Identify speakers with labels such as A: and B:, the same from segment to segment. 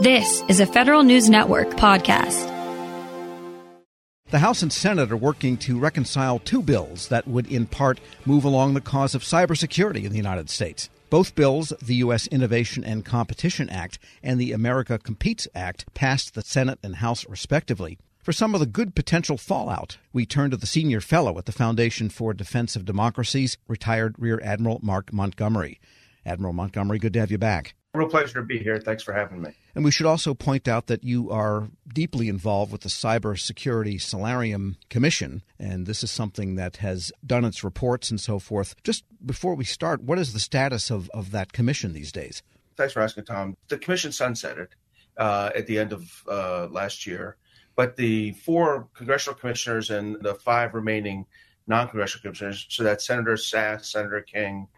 A: This is a Federal News Network podcast.
B: The House and Senate are working to reconcile two bills that would, in part, move along the cause of cybersecurity in the United States. Both bills, the U.S. Innovation and Competition Act and the America Competes Act, passed the Senate and House respectively. For some of the good potential fallout, we turn to the senior fellow at the Foundation for Defense of Democracies, retired Rear Admiral Mark Montgomery. Admiral Montgomery, good to have you back.
C: Real pleasure to be here. Thanks for having me.
B: And we should also point out that you are deeply involved with the Cybersecurity Solarium Commission, and this is something that has done its reports and so forth. Just before we start, what is the status of, of that commission these days?
C: Thanks for asking, Tom. The commission sunsetted uh, at the end of uh, last year, but the four congressional commissioners and the five remaining non congressional commissioners, so that's Senator Sasse, Senator King,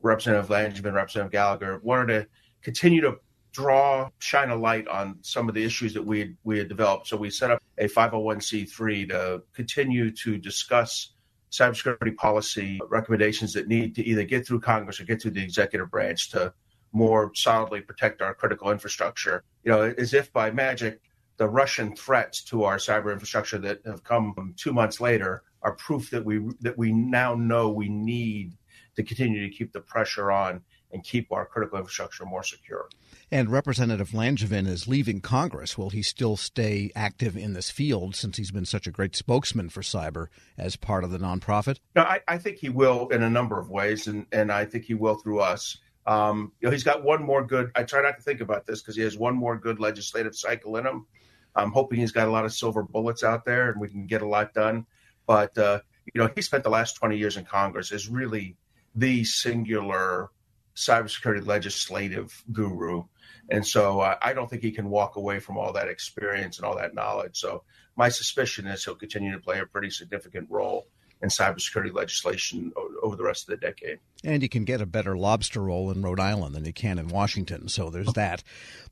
C: Representative Langevin, Representative Gallagher, wanted to continue to draw shine a light on some of the issues that we had, we had developed. So we set up a 501c3 to continue to discuss cybersecurity policy recommendations that need to either get through Congress or get through the executive branch to more solidly protect our critical infrastructure. You know, as if by magic, the Russian threats to our cyber infrastructure that have come two months later are proof that we that we now know we need to continue to keep the pressure on and keep our critical infrastructure more secure.
B: And Representative Langevin is leaving Congress. Will he still stay active in this field since he's been such a great spokesman for cyber as part of the nonprofit?
C: No, I, I think he will in a number of ways, and, and I think he will through us. Um, you know, he's got one more good. I try not to think about this because he has one more good legislative cycle in him. I'm hoping he's got a lot of silver bullets out there, and we can get a lot done. But uh, you know, he spent the last 20 years in Congress as really the singular cybersecurity legislative guru. And so uh, I don't think he can walk away from all that experience and all that knowledge. So my suspicion is he'll continue to play a pretty significant role in cybersecurity legislation over the rest of the decade.
B: And he can get a better lobster roll in Rhode Island than you can in Washington. So there's that.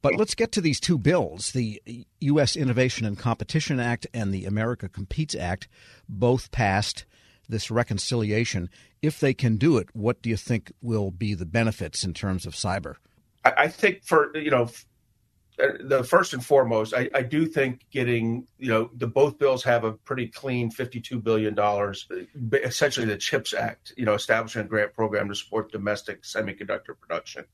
B: But let's get to these two bills the U.S. Innovation and Competition Act and the America Competes Act, both passed this reconciliation. If they can do it, what do you think will be the benefits in terms of cyber?
C: I think for, you know, the first and foremost, I, I, do think getting you know the both bills have a pretty clean fifty-two billion dollars, essentially the CHIPS Act, you know, establishing a grant program to support domestic semiconductor production.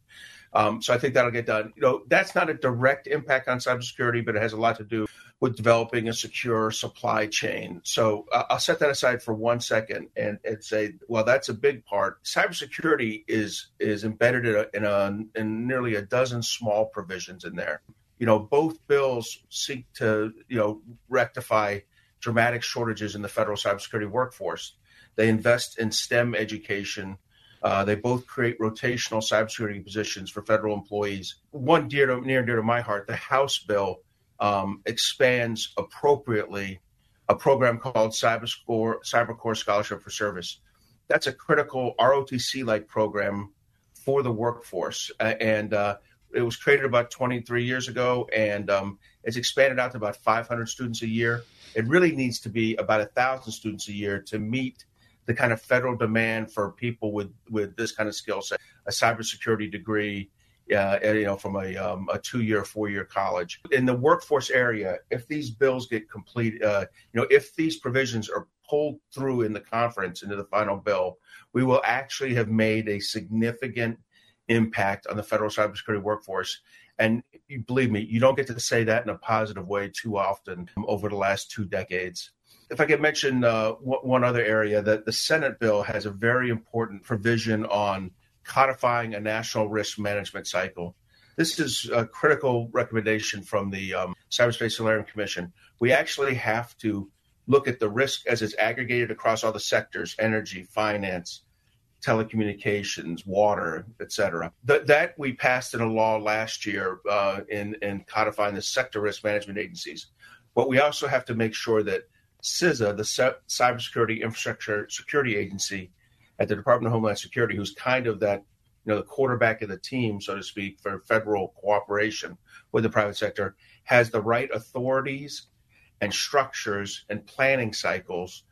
C: Um, so I think that'll get done. You know, that's not a direct impact on cybersecurity, but it has a lot to do with developing a secure supply chain. So uh, I'll set that aside for one second and, and say, well, that's a big part. Cybersecurity is is embedded in, a, in, a, in nearly a dozen small provisions in there. You know, both bills seek to you know rectify dramatic shortages in the federal cybersecurity workforce. They invest in STEM education. Uh, they both create rotational cybersecurity positions for federal employees. One dear to, near and dear to my heart, the House bill um, expands appropriately a program called CyberScore, CyberCorps Scholarship for Service. That's a critical ROTC like program for the workforce. Uh, and uh, it was created about 23 years ago and um, it's expanded out to about 500 students a year. It really needs to be about 1,000 students a year to meet the kind of federal demand for people with, with this kind of skill set, a cybersecurity degree, uh, you know, from a, um, a two-year, four-year college. In the workforce area, if these bills get complete, uh, you know, if these provisions are pulled through in the conference into the final bill, we will actually have made a significant impact on the federal cybersecurity workforce. And believe me, you don't get to say that in a positive way too often over the last two decades. If I could mention uh, one other area, that the Senate bill has a very important provision on codifying a national risk management cycle. This is a critical recommendation from the um, Cyberspace Solarium Commission. We actually have to look at the risk as it's aggregated across all the sectors energy, finance, telecommunications, water, et cetera. That, that we passed in a law last year uh, in, in codifying the sector risk management agencies. But we also have to make sure that CISA, the Cybersecurity Infrastructure Security Agency, at the Department of Homeland Security, who's kind of that, you know, the quarterback of the team, so to speak, for federal cooperation with the private sector, has the right authorities and structures and planning cycles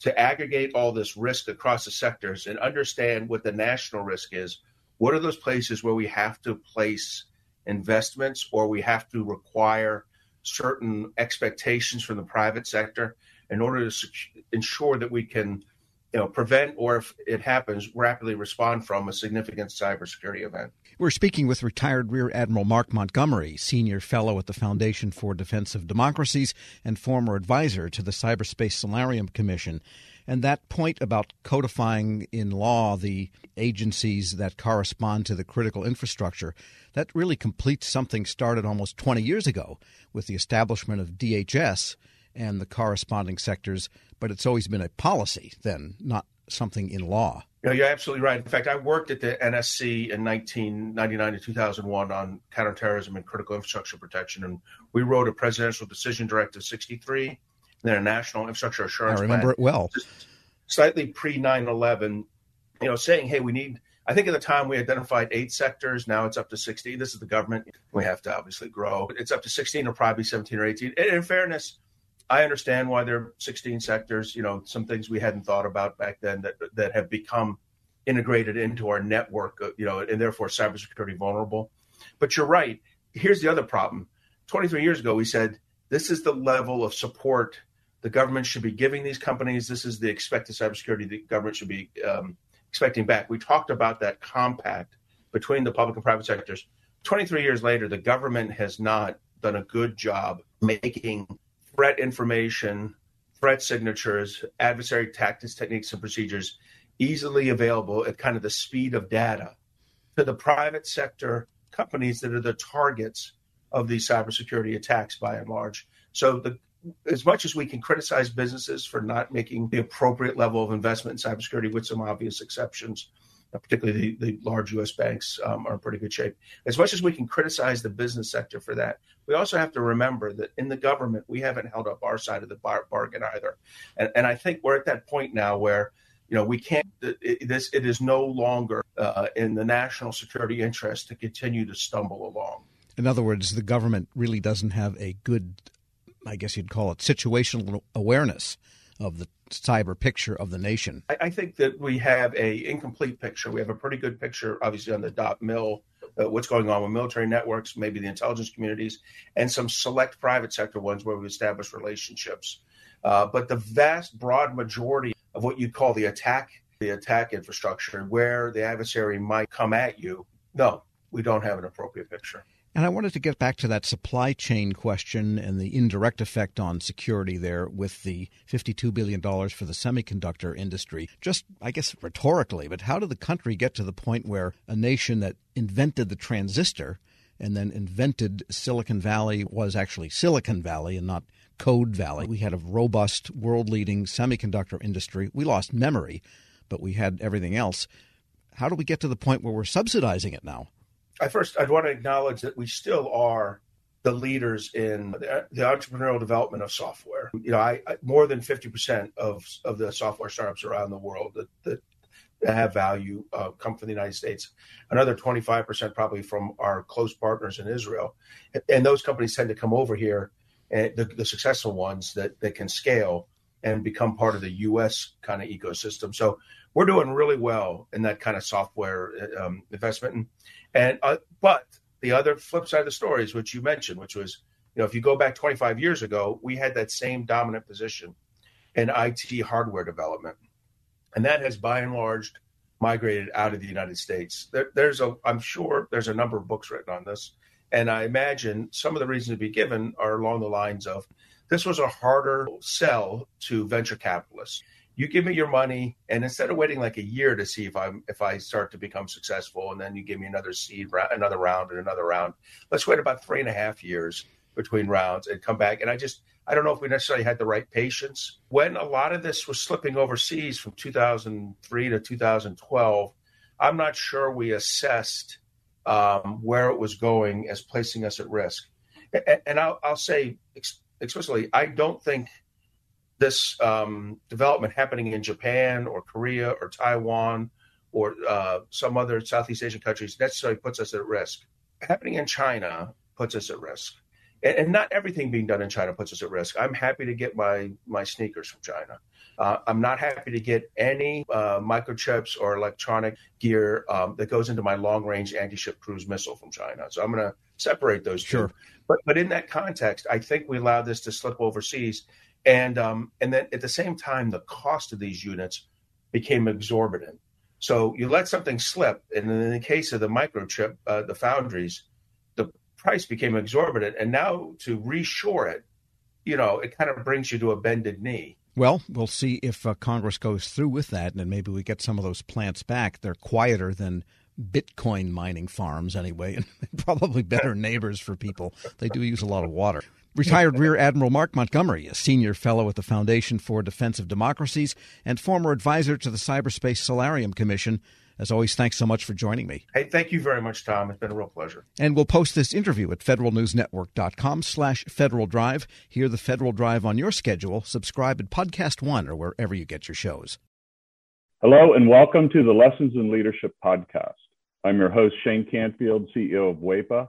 C: to aggregate all this risk across the sectors and understand what the national risk is. What are those places where we have to place investments or we have to require certain expectations from the private sector in order to ensure that we can you know, prevent or if it happens, rapidly respond from a significant cybersecurity event.
B: We're speaking with retired Rear Admiral Mark Montgomery, senior fellow at the Foundation for Defense of Democracies and former advisor to the Cyberspace Solarium Commission. And that point about codifying in law the agencies that correspond to the critical infrastructure, that really completes something started almost 20 years ago with the establishment of DHS and the corresponding sectors, but it's always been a policy then, not something in law.
C: Know, you're absolutely right. In fact, I worked at the NSC in 1999 to 2001 on counterterrorism and critical infrastructure protection, and we wrote a Presidential Decision Directive 63, and then a National Infrastructure Assurance.
B: I remember
C: plan,
B: it well.
C: Slightly pre 9/11, you know, saying, "Hey, we need." I think at the time we identified eight sectors. Now it's up to 16. This is the government. We have to obviously grow. It's up to 16 or probably 17 or 18. And in fairness, I understand why there are 16 sectors. You know, some things we hadn't thought about back then that that have become integrated into our network. Uh, you know, and therefore cybersecurity vulnerable. But you're right. Here's the other problem. 23 years ago, we said this is the level of support the government should be giving these companies. This is the expected cybersecurity the government should be um, expecting back. We talked about that compact between the public and private sectors. 23 years later, the government has not done a good job making threat information, threat signatures, adversary tactics, techniques, and procedures easily available at kind of the speed of data to the private sector companies that are the targets of these cybersecurity attacks by and large. So the as much as we can criticize businesses for not making the appropriate level of investment in cybersecurity with some obvious exceptions, particularly the, the large U.S. banks um, are in pretty good shape. As much as we can criticize the business sector for that, we also have to remember that in the government, we haven't held up our side of the bar- bargain either. And, and I think we're at that point now where you know we can't it, this it is no longer uh, in the national security interest to continue to stumble along
B: in other words the government really doesn't have a good i guess you'd call it situational awareness of the cyber picture of the nation?
C: I, I think that we have a incomplete picture. We have a pretty good picture, obviously, on the dot mil, uh, what's going on with military networks, maybe the intelligence communities, and some select private sector ones where we establish relationships. Uh, but the vast, broad majority of what you call the attack, the attack infrastructure, where the adversary might come at you, no, we don't have an appropriate picture.
B: And I wanted to get back to that supply chain question and the indirect effect on security there with the $52 billion for the semiconductor industry. Just, I guess, rhetorically, but how did the country get to the point where a nation that invented the transistor and then invented Silicon Valley was actually Silicon Valley and not Code Valley? We had a robust, world leading semiconductor industry. We lost memory, but we had everything else. How do we get to the point where we're subsidizing it now?
C: I first I'd want to acknowledge that we still are the leaders in the, the entrepreneurial development of software. You know, I, I more than fifty percent of of the software startups around the world that that have value uh, come from the United States. Another 25% probably from our close partners in Israel. And those companies tend to come over here, and the, the successful ones that, that can scale and become part of the U.S. kind of ecosystem. So we're doing really well in that kind of software um, investment. And, uh, but the other flip side of the story is what you mentioned, which was, you know, if you go back 25 years ago, we had that same dominant position in IT hardware development, and that has by and large migrated out of the United States. There, there's a, I'm sure there's a number of books written on this, and I imagine some of the reasons to be given are along the lines of this was a harder sell to venture capitalists you give me your money and instead of waiting like a year to see if i'm if i start to become successful and then you give me another seed another round and another round let's wait about three and a half years between rounds and come back. And i just i don't know if we necessarily had the right patience. When a lot of this was slipping overseas from 2003 to 2012 i'm not sure we assessed um, where it was going as placing us at risk. And, and I'll, I'll say explicitly i don't think this um, development happening in Japan or Korea or Taiwan or uh, some other Southeast Asian countries necessarily puts us at risk. Happening in China puts us at risk. And, and, not everything being done in China puts us at risk. I'm happy to get my, my sneakers from China. Uh, I'm not happy to get any uh, microchips or electronic gear um, that goes into my long range anti ship cruise missile from China. So I'm going to separate those two.
B: Sure.
C: But but in that context, I think we allowed this to slip overseas, and um, and then at the same time, the cost of these units became exorbitant. So you let something slip, and in the case of the microchip, uh, the foundries, the price became exorbitant, and now to reshore it, you know, it kind of brings you to a bended knee.
B: Well, we'll see if uh, Congress goes through with that, and then maybe we get some of those plants back. They're quieter than Bitcoin mining farms, anyway, and probably better neighbors for people. They do use a lot of water. Retired Rear Admiral Mark Montgomery, a senior fellow at the Foundation for Defense of Democracies and former advisor to the Cyberspace Solarium Commission. As always, thanks so much for joining me.
C: Hey, thank you very much, Tom. It's been a real pleasure.
B: And we'll post this interview at federalnewsnetwork.com slash Federal Drive. Hear the Federal Drive on your schedule. Subscribe at Podcast One or wherever you get your shows.
D: Hello and welcome to the Lessons in Leadership podcast. I'm your host, Shane Canfield, CEO of WEPA,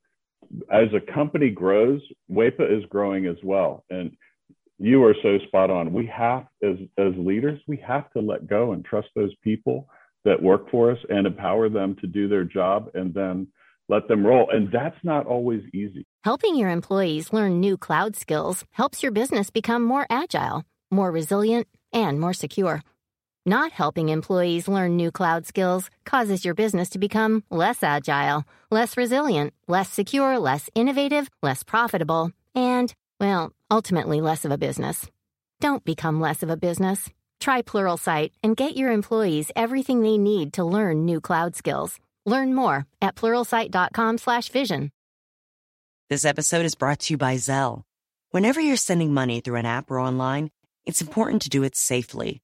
D: as a company grows, WEPA is growing as well. And you are so spot on. We have, as, as leaders, we have to let go and trust those people that work for us and empower them to do their job and then let them roll. And that's not always easy.
E: Helping your employees learn new cloud skills helps your business become more agile, more resilient, and more secure. Not helping employees learn new cloud skills causes your business to become less agile, less resilient, less secure, less innovative, less profitable, and, well, ultimately less of a business. Don't become less of a business. Try Pluralsight and get your employees everything they need to learn new cloud skills. Learn more at pluralsight.com/vision.
F: This episode is brought to you by Zelle. Whenever you're sending money through an app or online, it's important to do it safely.